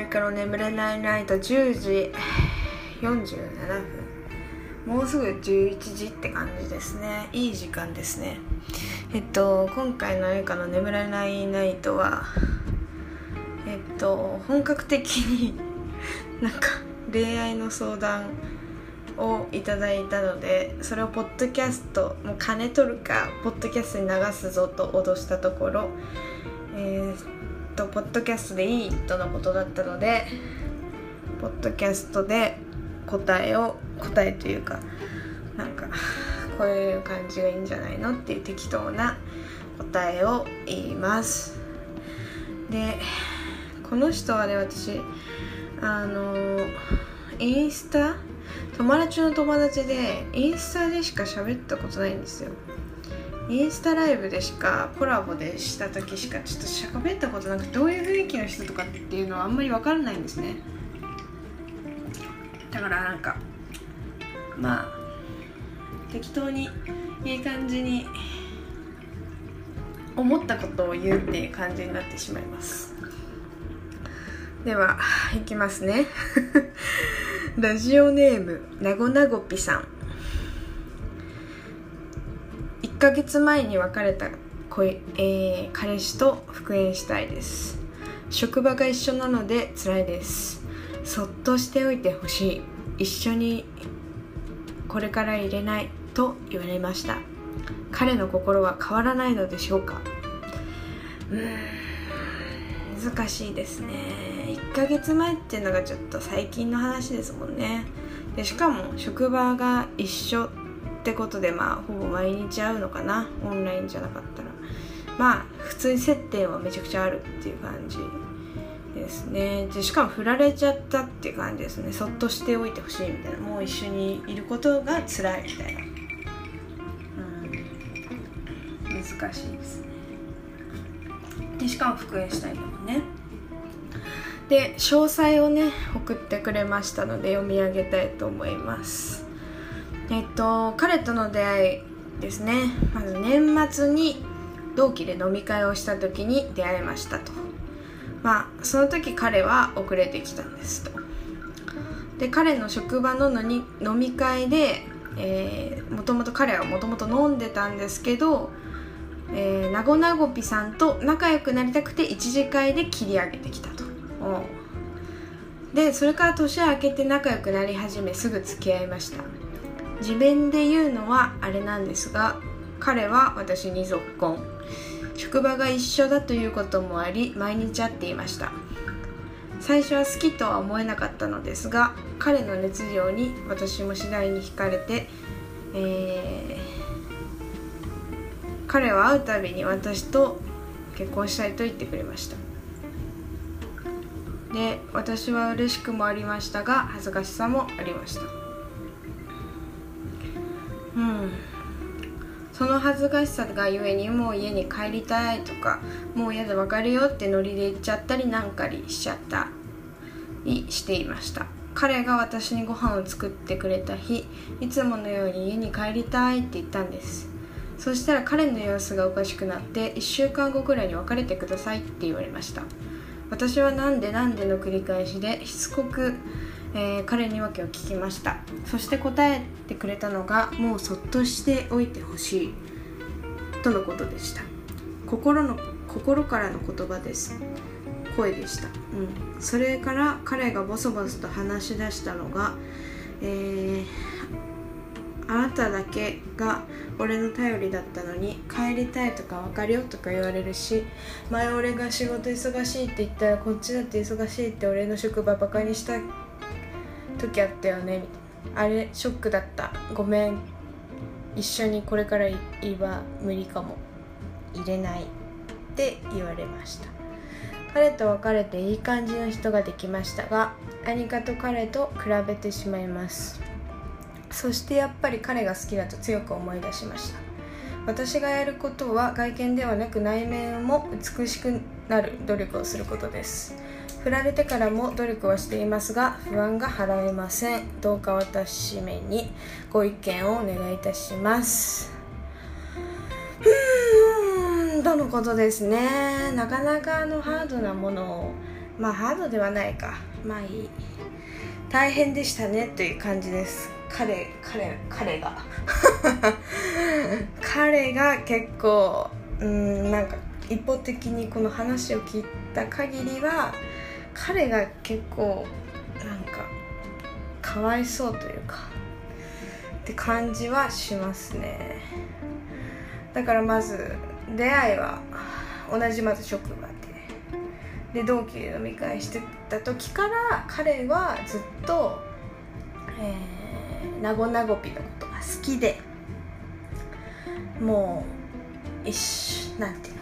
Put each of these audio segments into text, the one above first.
アリカの眠れないナイト10時47分。もうすぐ11時って感じですね。いい時間ですね。えっと今回のアリカの眠れないナイトはえっと本格的に なんか恋愛の相談をいただいたのでそれをポッドキャストもう金取るかポッドキャストに流すぞと脅したところえー、とポッドキャストでいいとのことだったのでポッドキャストで答えを答えというかなんかこういう感じがいいんじゃないのっていう適当な答えを言います。でこの人はね私あのインスタ友達の友達でインスタでしか喋ったことないんですよ。インスタライブでしかコラボでした時しかちょっと喋ったことなくどういう雰囲気の人とかっていうのはあんまり分からないんですね。だからなんかまあ適当にいい感じに思ったことを言うっていう感じになってしまいます。ではいきますね。ラジオネームなごなごぴさん。1ヶ月前に別れた恋、えー、彼氏と復縁したいです。職場が一緒なので辛いです。そっとしておいてほしい。一緒にこれから入れないと言われました。彼の心は変わらないのでしょうか。うーん難しいですね。1ヶ月前っていうのがちょっと最近の話ですもんね。でしかも職場が一緒ってことでまあほぼ毎日会うのかな？オンラインじゃなかったら。まあ普通に接点はめちゃくちゃあるっていう感じですね。でしかも振られちゃったっていう感じですね。そっとしておいてほしいみたいな。もう一緒にいることが辛いみたいな。うん。難しいですね。でしかも復縁したいんだもんね。で詳細をね送ってくれましたので読み上げたいと思います。えっと彼との出会いですね。まず年末に同期で飲み会をした時に出会いましたと。まあその時彼は遅れてきたんですと。で彼の職場ののに飲み会で、えー、もともと彼はもともと飲んでたんですけど、えー、なごなごぴさんと仲良くなりたくて一次会で切り上げてきたと。でそれから年明けて仲良くなり始めすぐ付き合いました。自分で言うのはあれなんですが彼は私に続婚職場が一緒だということもあり毎日会っていました。最初は好きとは思えなかったのですが彼の熱量に私も次第に惹かれて、えー、彼は会うたびに私と結婚したいと言ってくれました。で私は嬉しくもありましたが恥ずかしさもありました。恥ずかしさがゆえにもう家に帰りたいとかもう嫌で別れよってノリで言っちゃったりなんかりしちゃったりしていました。彼が私にご飯を作ってくれた日いつものように家に帰りたいって言ったんです。そしたら彼の様子がおかしくなって1週間後くらいに別れてくださいって言われました。私はなんでなんでの繰り返しでしつこく、えー、彼に訳を聞きました。そして答えてくれたのがもうそっとしておいてほしい。とのことでした。心の心からの言葉です。声でした、うん、それから彼がボソボソと話し出したのが、えー、あなただけが俺の頼りだったのに帰りたいとか別れよとか言われるし前俺が仕事忙しいって言ったらこっちだって忙しいって俺の職場バカにした時あったよね。あれショックだった。ごめん。一緒にこれからいは無理かも。入れないって言われました。彼と別れていい感じの人ができましたが何かと彼と比べてしまいます。そしてやっぱり彼が好きだと強く思い出しました。私がやることは外見ではなく内面も美しくなる努力をすることです。振られてからも努力はしていますが不安が払えません。どうか私めにご意見をお願いいたします。うーんとのことですねなかなかのハードなものをまあハードではないかまあいい大変でしたねという感じです彼彼彼が彼が結構うんなんか一方的にこの話を聞いた限りは彼が結構なんかかわいそうというかって感じはしますね。だからまず出会いは同じまず職場でで同期で飲み会してた時から彼はずっと、えー、なごなごぴのことが好きでもう一緒なんていうの？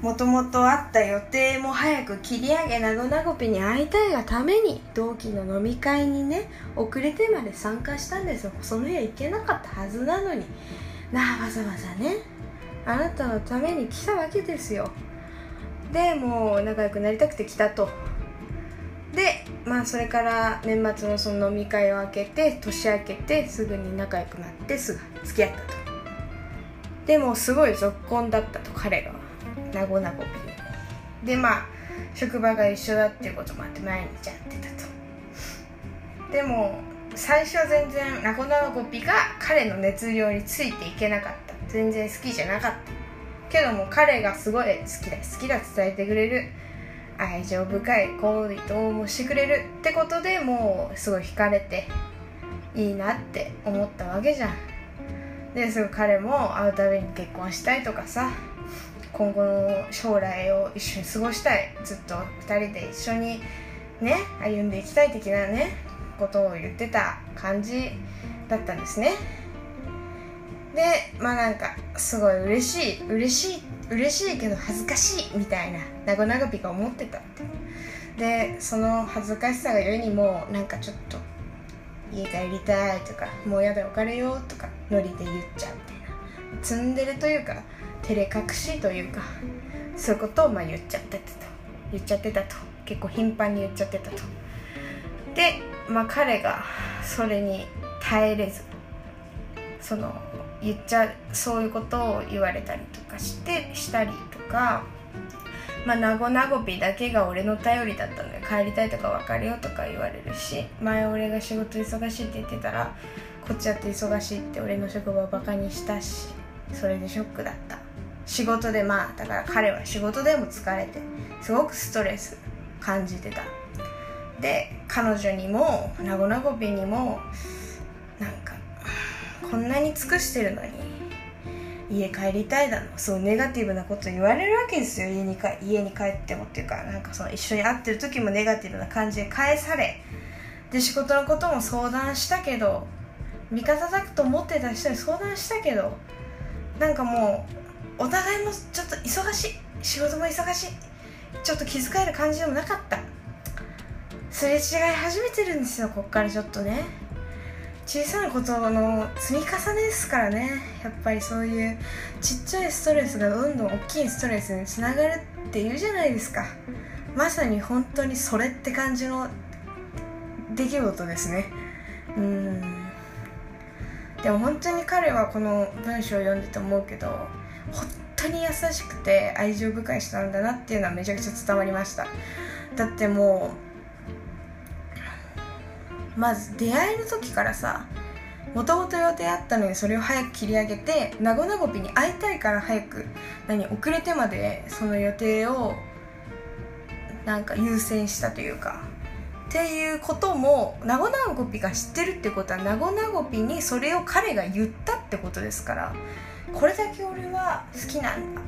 もともとあった予定も早く切り上げなごなごぴに会いたいがために同期の飲み会にね遅れてまで参加したんですよ。その日は行けなかったはずなのに。なあわざわざねあなたのために来たわけですよ。でもう仲良くなりたくて来たと。でまあそれから年末のその飲み会を開けて年明けてすぐに仲良くなってすぐ付き合ったと。でもすごいぞっこんだったと彼が名護なごぴでまあ職場が一緒だっていうこともあって毎日会ってたと。でも最初は全然名護なごぴが彼の熱量についていけなかった。全然好きじゃなかった。けども彼がすごい好きだ好きだ伝えてくれる。愛情深い行動もしてくれるってことでもうすごい惹かれていいなって思ったわけじゃん。ですぐ彼も会うたびに結婚したいとかさ。今後の将来を一緒に過ごしたい。ずっと2人で一緒にね歩んでいきたい的なねことを言ってた感じだったんですね。でまあなんかすごい嬉しい嬉しい嬉しいけど恥ずかしいみたいななごなごぴが思ってたってでその恥ずかしさがゆえにもうなんかちょっと家帰りたいとかもうやだ別れようとかノリで言っちゃうみたいな。ツンデレというか照れ隠しというかそういうことをまあ言っちゃってたと。言っちゃってたと。結構頻繁に言っちゃってたと。でまあ彼がそれに耐えれずその言っちゃそういうことを言われたりとかしてしたりとかまあ、なごなごぴだけが俺の頼りだったので帰りたいとか別れよとか言われるし前俺が仕事忙しいって言ってたらこっちだって忙しいって俺の職場をバカにしたしそれでショックだった。仕事でまあだから彼は仕事でも疲れてすごくストレス。感じてたで彼女にもなごなごぴにもなんかこんなに尽くしてるのに家帰りたいだのそうネガティブなこと言われるわけですよ家にか家に帰ってもっていうかなんかその一緒に会ってる時もネガティブな感じで返されで仕事のことも相談したけど味方だと思ってた人に相談したけどなんかもうお互いもちょっと忙しい仕事も忙しいちょっと気遣える感じでもなかった。すれ違い始めてるんですよこっからちょっとね。小さなことの積み重ねですからね。やっぱりそういうちっちゃいストレスがどんどん大きいストレスにつながるっていうじゃないですか。まさに本当にそれって感じの出来事ですね。うん。でも本当に彼はこの文章を読んでて思うけど本当に優しくて愛情深い人なんだなっていうのはめちゃくちゃ伝わりました。だってもうまず出会いの時からさもともと予定あったのにそれを早く切り上げてなごなごぴに会いたいから早く何遅れてまでその予定をなんか優先したというかっていうこともなごなごぴが知ってるってことはなごなごぴにそれを彼が言ったってことですからこれだけ俺は好きなんだ。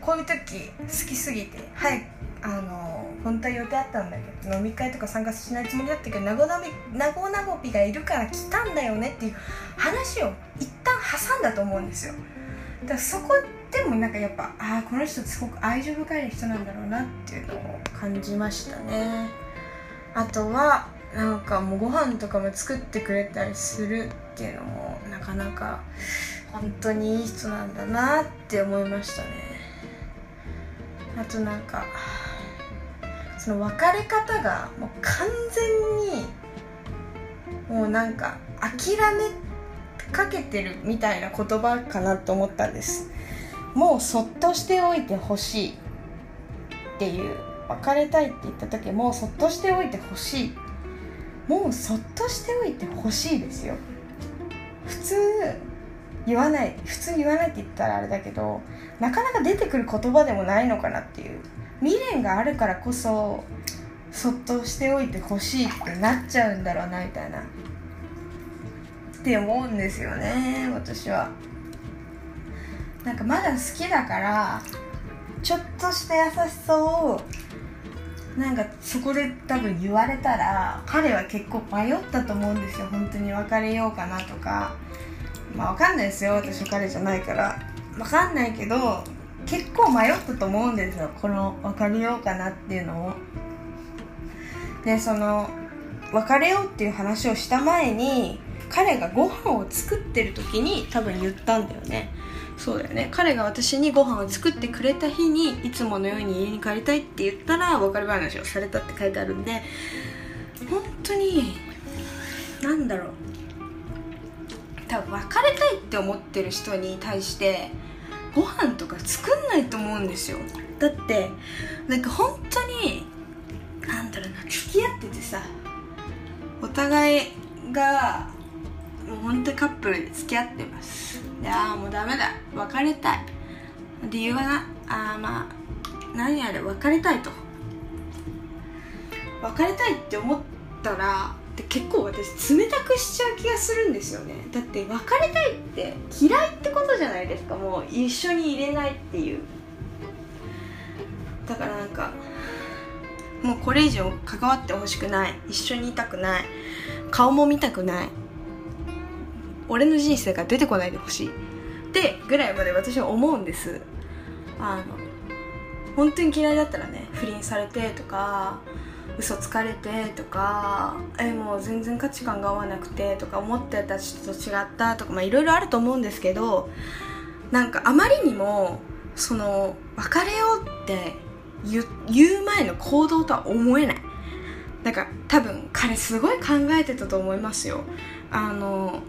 こういう時好きすぎて早くあの本当は予定あったんだけど飲み会とか参加しないつもりだったけどなごななごなごぴがいるから来たんだよねっていう話を一旦挟んだと思うんですよ。だからそこでもなんかやっぱああこの人すごく愛情深い人なんだろうなっていうのを感じましたね。あとはなんかもうご飯とかも作ってくれたりするっていうのもなかなか本当にいい人なんだなって思いましたね。あとなんかその別れ方がもう完全にもうなんか諦めかけてるみたいな言葉かなと思ったんです。もうそっとしておいてほしいっていう別れたいって言った時もうそっとしておいてほしい。もうそっとしておいてほしいですよ。普通言わない普通に言わないって言ったらあれだけどなかなか出てくる言葉でもないのかなっていう。未練があるからこそそっとしておいてほしいってなっちゃうんだろうなみたいな。って思うんですよね私は。なんかまだ好きだからちょっとした優しさをなんかそこで多分言われたら彼は結構迷ったと思うんですよ。本当に別れようかなとか。まあ分かんないですよ。私彼じゃないから。分かんないけど結構迷ったと思うんですよ。この別れようかなっていうのを。でその別れようっていう話をした前に彼がご飯を作ってる時に多分言ったんだよね。そうだよね。彼が私にご飯を作ってくれた日にいつものように家に帰りたいって言ったら別れ話をされたって書いてあるんで本当に何だろう。多分別れたいって思ってる人に対してご飯とか作んないと思うんですよ。だってなんか本当になんだろうな付き合っててさお互いがもう本当にカップルで付き合ってます。でああもうダメだ。別れたい。理由はなあまあ何あれ別れたいと。別れたいって思ったらで結構私冷たくしちゃう気がするんですよね。だって別れたいって嫌いってことじゃないですか。もう一緒にいれないっていう。だからなんかもうこれ以上関わってほしくない。一緒にいたくない。顔も見たくない。俺の人生が出てこないでほしい。ってぐらいまで私は思うんです。あの本当に嫌いだったらね不倫されてとか嘘つかれてとかえもう全然価値観が合わなくてとか思ってた人と違ったとかいろいろあると思うんですけどなんかあまりにもその別れようって言う前の行動とは思えない。なんか多分彼すごい考えてたと思いますよ。あの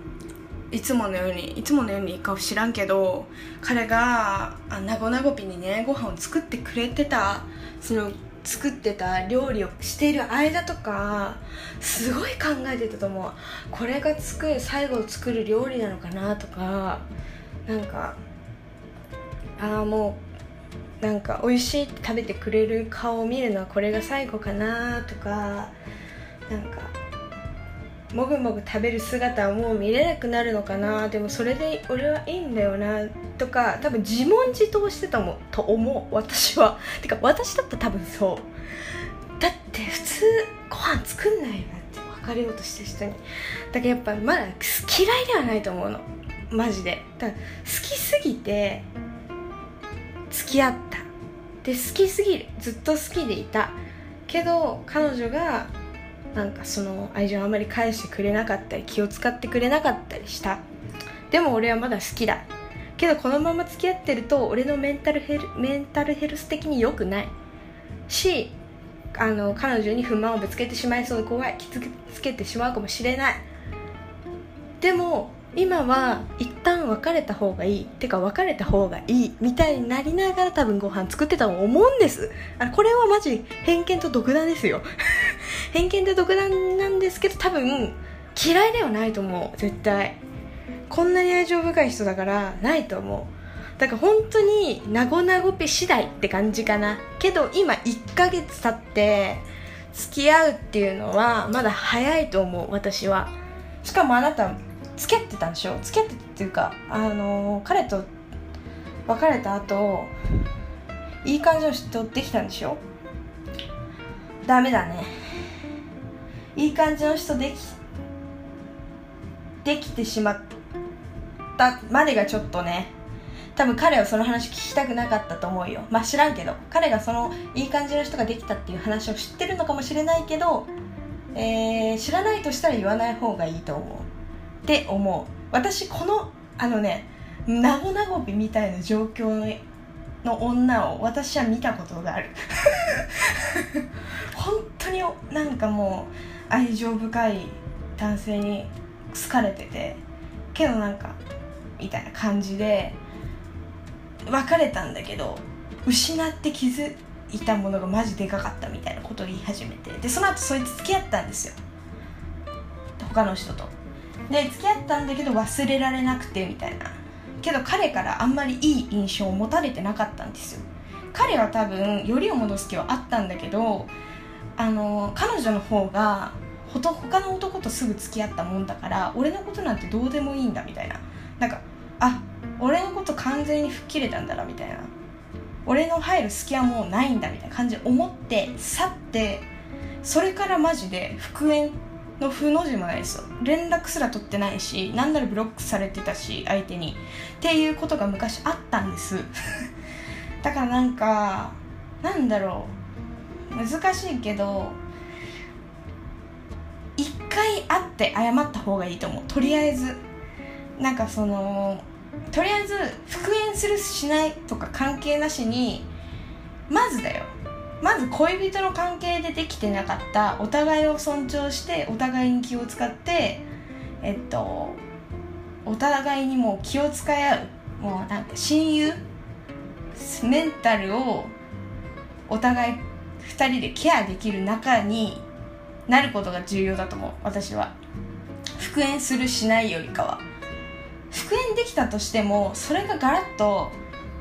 いつものようにいつものようにいいか知らんけど彼がなごなごぴにねご飯を作ってくれてたその作ってた料理をしている間とかすごい考えてたと思う。これが作る最後作る料理なのかなとかなんかああもうなんか美味しいって食べてくれる顔を見るのはこれが最後かなとかなんかもぐもぐ食べる姿はもう見れなくなるのかな？でもそれで俺はいいんだよな。とか多分自問自答してたもん。と思う私は。てか私だったら多分そう。だって普通ご飯作んないよなって別れようとしてる人に。だけどやっぱまだ嫌いではないと思うの。マジで。だから好きすぎて付き合った。で好きすぎる。ずっと好きでいた。けど彼女がなんかその愛情をあまり返してくれなかったり気を使ってくれなかったりした。でも俺はまだ好きだ。けどこのまま付き合ってると俺のメンタルヘルメンタルヘルス的に良くない。しあの彼女に不満をぶつけてしまいそうで怖い。傷つけてしまうかもしれない。でも今は一旦別れた方がいい。てか別れた方がいい。みたいになりながら多分ご飯作ってたと思うんです。あこれはマジ偏見と独断ですよ。偏見で独断なんですけど多分嫌いではないと思う。絶対。こんなに愛情深い人だからないと思う。だから本当になごなごぺ次第って感じかな。けど今1ヶ月経って付き合うっていうのはまだ早いと思う私は。しかもあなた付き合ってたんでしょ？付き合ってたっていうかあの、彼と別れた後いい感じの人できたんでしょ？ダメだね。いい感じの人できできてしまったまでがちょっとね多分彼はその話聞きたくなかったと思うよ。まあ知らんけど彼がそのいい感じの人ができたっていう話を知ってるのかもしれないけど、えー、知らないとしたら言わない方がいいと思う。って思う。私このあのねなごなごびみたいな状況の女を私は見たことがある。本当になんかもう愛情深い男性に好かれててけどなんかみたいな感じで別れたんだけど失って気づいたものがマジでかかったみたいなことを言い始めてでその後そいつ付き合ったんですよ。他の人と。で付き合ったんだけど忘れられなくてみたいな。けど彼からあんまりいい印象を持たれてなかったんですよ。彼は多分よりを戻す気はあったんだけどあの彼女の方がほと他の男とすぐ付き合ったもんだから俺のことなんてどうでもいいんだみたいな。なんかあ俺のこと完全に吹っ切れたんだなみたいな。俺の入る隙はもうないんだみたいな感じで思って去ってそれからマジで復縁の負の字もないですよ。連絡すら取ってないしなんならブロックされてたし相手に。っていうことが昔あったんです。だからなんかなんだろう。難しいけど一回会って謝った方がいいと思う。とりあえず。なんかそのとりあえず復縁するしないとか関係なしにまずだよ。まず恋人の関係でできてなかったお互いを尊重してお互いに気を使ってえっとお互いにもう気を使い合う。もうなんか親友？メンタルをお互い2人でケアできる仲になることが重要だと思う私は。復縁するしないよりかは。復縁できたとしてもそれがガラッと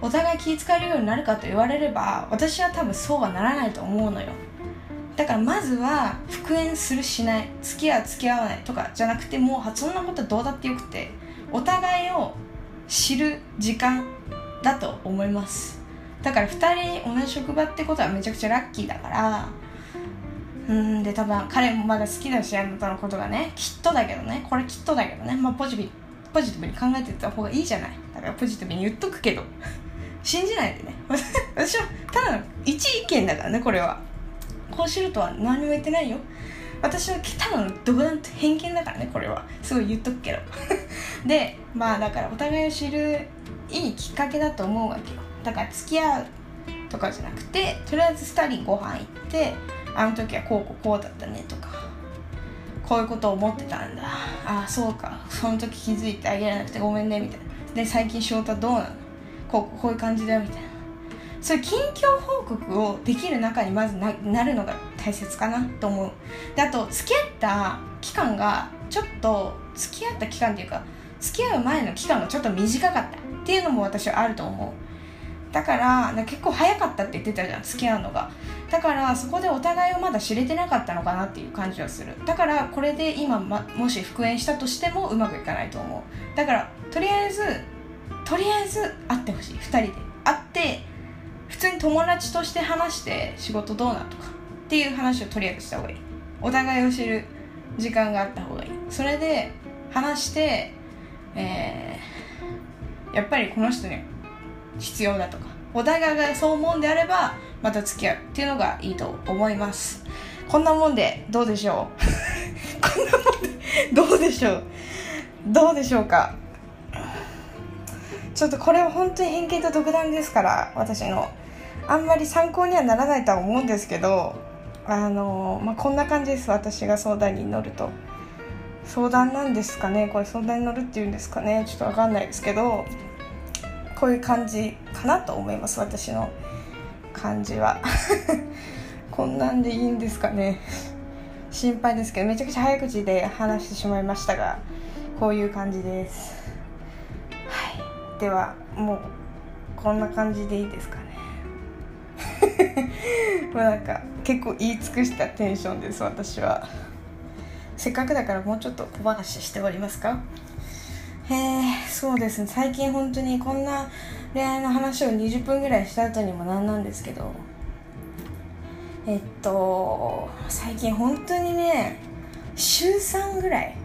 お互い気遣えるようになるかと言われれば私は多分そうはならないと思うのよ。だからまずは復縁するしない付き合う付き合わないとかじゃなくてもうそんなことはどうだってよくてお互いを知る時間だと思います。だから2人同じ職場ってことはめちゃくちゃラッキーだから。うんで多分彼もまだ好きだしあなたのことがねきっとだけどね。これきっとだけどね。まあポジティブポジティブに考えてた方がいいじゃない。だからポジティブに言っとくけど。信じないでね。私はただの一意見だからねこれは。こうしろとは何も言ってないよ。私はただの独断と偏見だからねこれは。すごい言っとくけど。でまあだからお互いを知るいいきっかけだと思うわけよ。だから付き合うとかじゃなくてとりあえず2人ご飯行ってあの時はこうこうこうだったねとかこういうことを思ってたんだ。ああそうか。その時気づいてあげられなくてごめんねみたいな。で最近仕事はどうなの？こうこういう感じだよみたいな。そういう近況報告をできる中にまずななるのが大切かなと思う。であと付き合った期間がちょっと付き合った期間っていうか付き合う前の期間がちょっと短かったっていうのも私はあると思う。だから結構早かったって言ってたじゃん付き合うのが。だからそこでお互いをまだ知れてなかったのかなっていう感じはする。だからこれで今、ま、もし復縁したとしてもうまくいかないと思う。だからとりあえずとりあえず会ってほしい。2人で。会って普通に友達として話して仕事どうなとか。っていう話をとりあえずした方がいい。お互いを知る時間があった方がいい。それで話してえー、やっぱりこの人に必要だとかお互いがそう思うんであればまた付き合うっていうのがいいと思います。こんなもんでどうでしょう？こんなもんでどうでしょう？どうでしょうか？ちょっとこれは本当に偏見と独断ですから私の。あんまり参考にはならないとは思うんですけどあのまあ、こんな感じです。私が相談に乗ると。相談なんですかね？これ相談に乗るっていうんですかね？ちょっと分かんないですけど。こういう感じかなと思います。私の感じは。こんなんでいいんですかね。心配ですけどめちゃくちゃ早口で話してしまいましたがこういう感じです。はい。ではもうこんな感じでいいですかね。もうなんか結構言い尽くしたテンションです私は。せっかくだからもうちょっと小話しておりますか？へえそうですね。最近本当にこんな恋愛の話を20分ぐらいした後にもなんなんですけど。えっと最近本当にね週3ぐらい。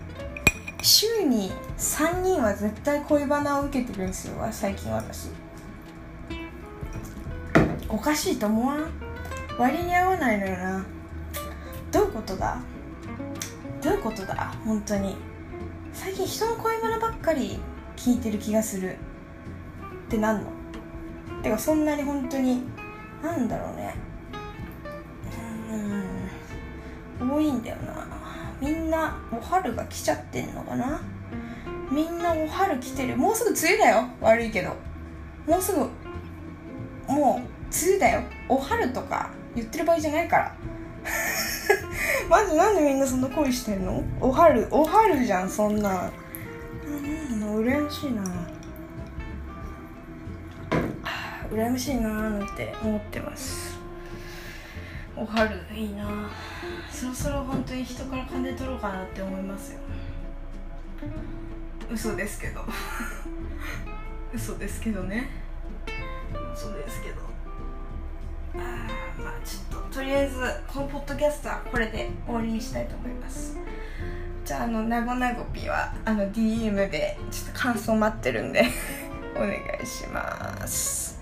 週に3人は絶対恋バナを受けてるんですよ。最近私。おかしいと思わん？割に合わないのよな。どういうことだ？どういうことだ？本当に。最近人の恋バナばっかり聞いてる気がするってなんの？てかそんなに本当になんだろうね。うん。多いんだよな。みんなお春が来ちゃってんのかな？みんなお春来てる。もうすぐ梅雨だよ。悪いけど。もうすぐ。もう梅雨だよ。おはるとか言ってる場合じゃないから。マジなんでみんなそんな恋してんの？おはるおはるじゃんそんな。なんなの？羨ましいな。羨ましいなーって思ってます。おはるいいな。そろそろ本当に人から金取ろうかなって思いますよ。嘘ですけど。嘘ですけどね。嘘ですけど。あー。まあちょっととりあえずこのポッドキャストはこれで終わりにしたいと思います。じゃああのなごなごぴはあの DM でちょっと感想待ってるんで お願いします。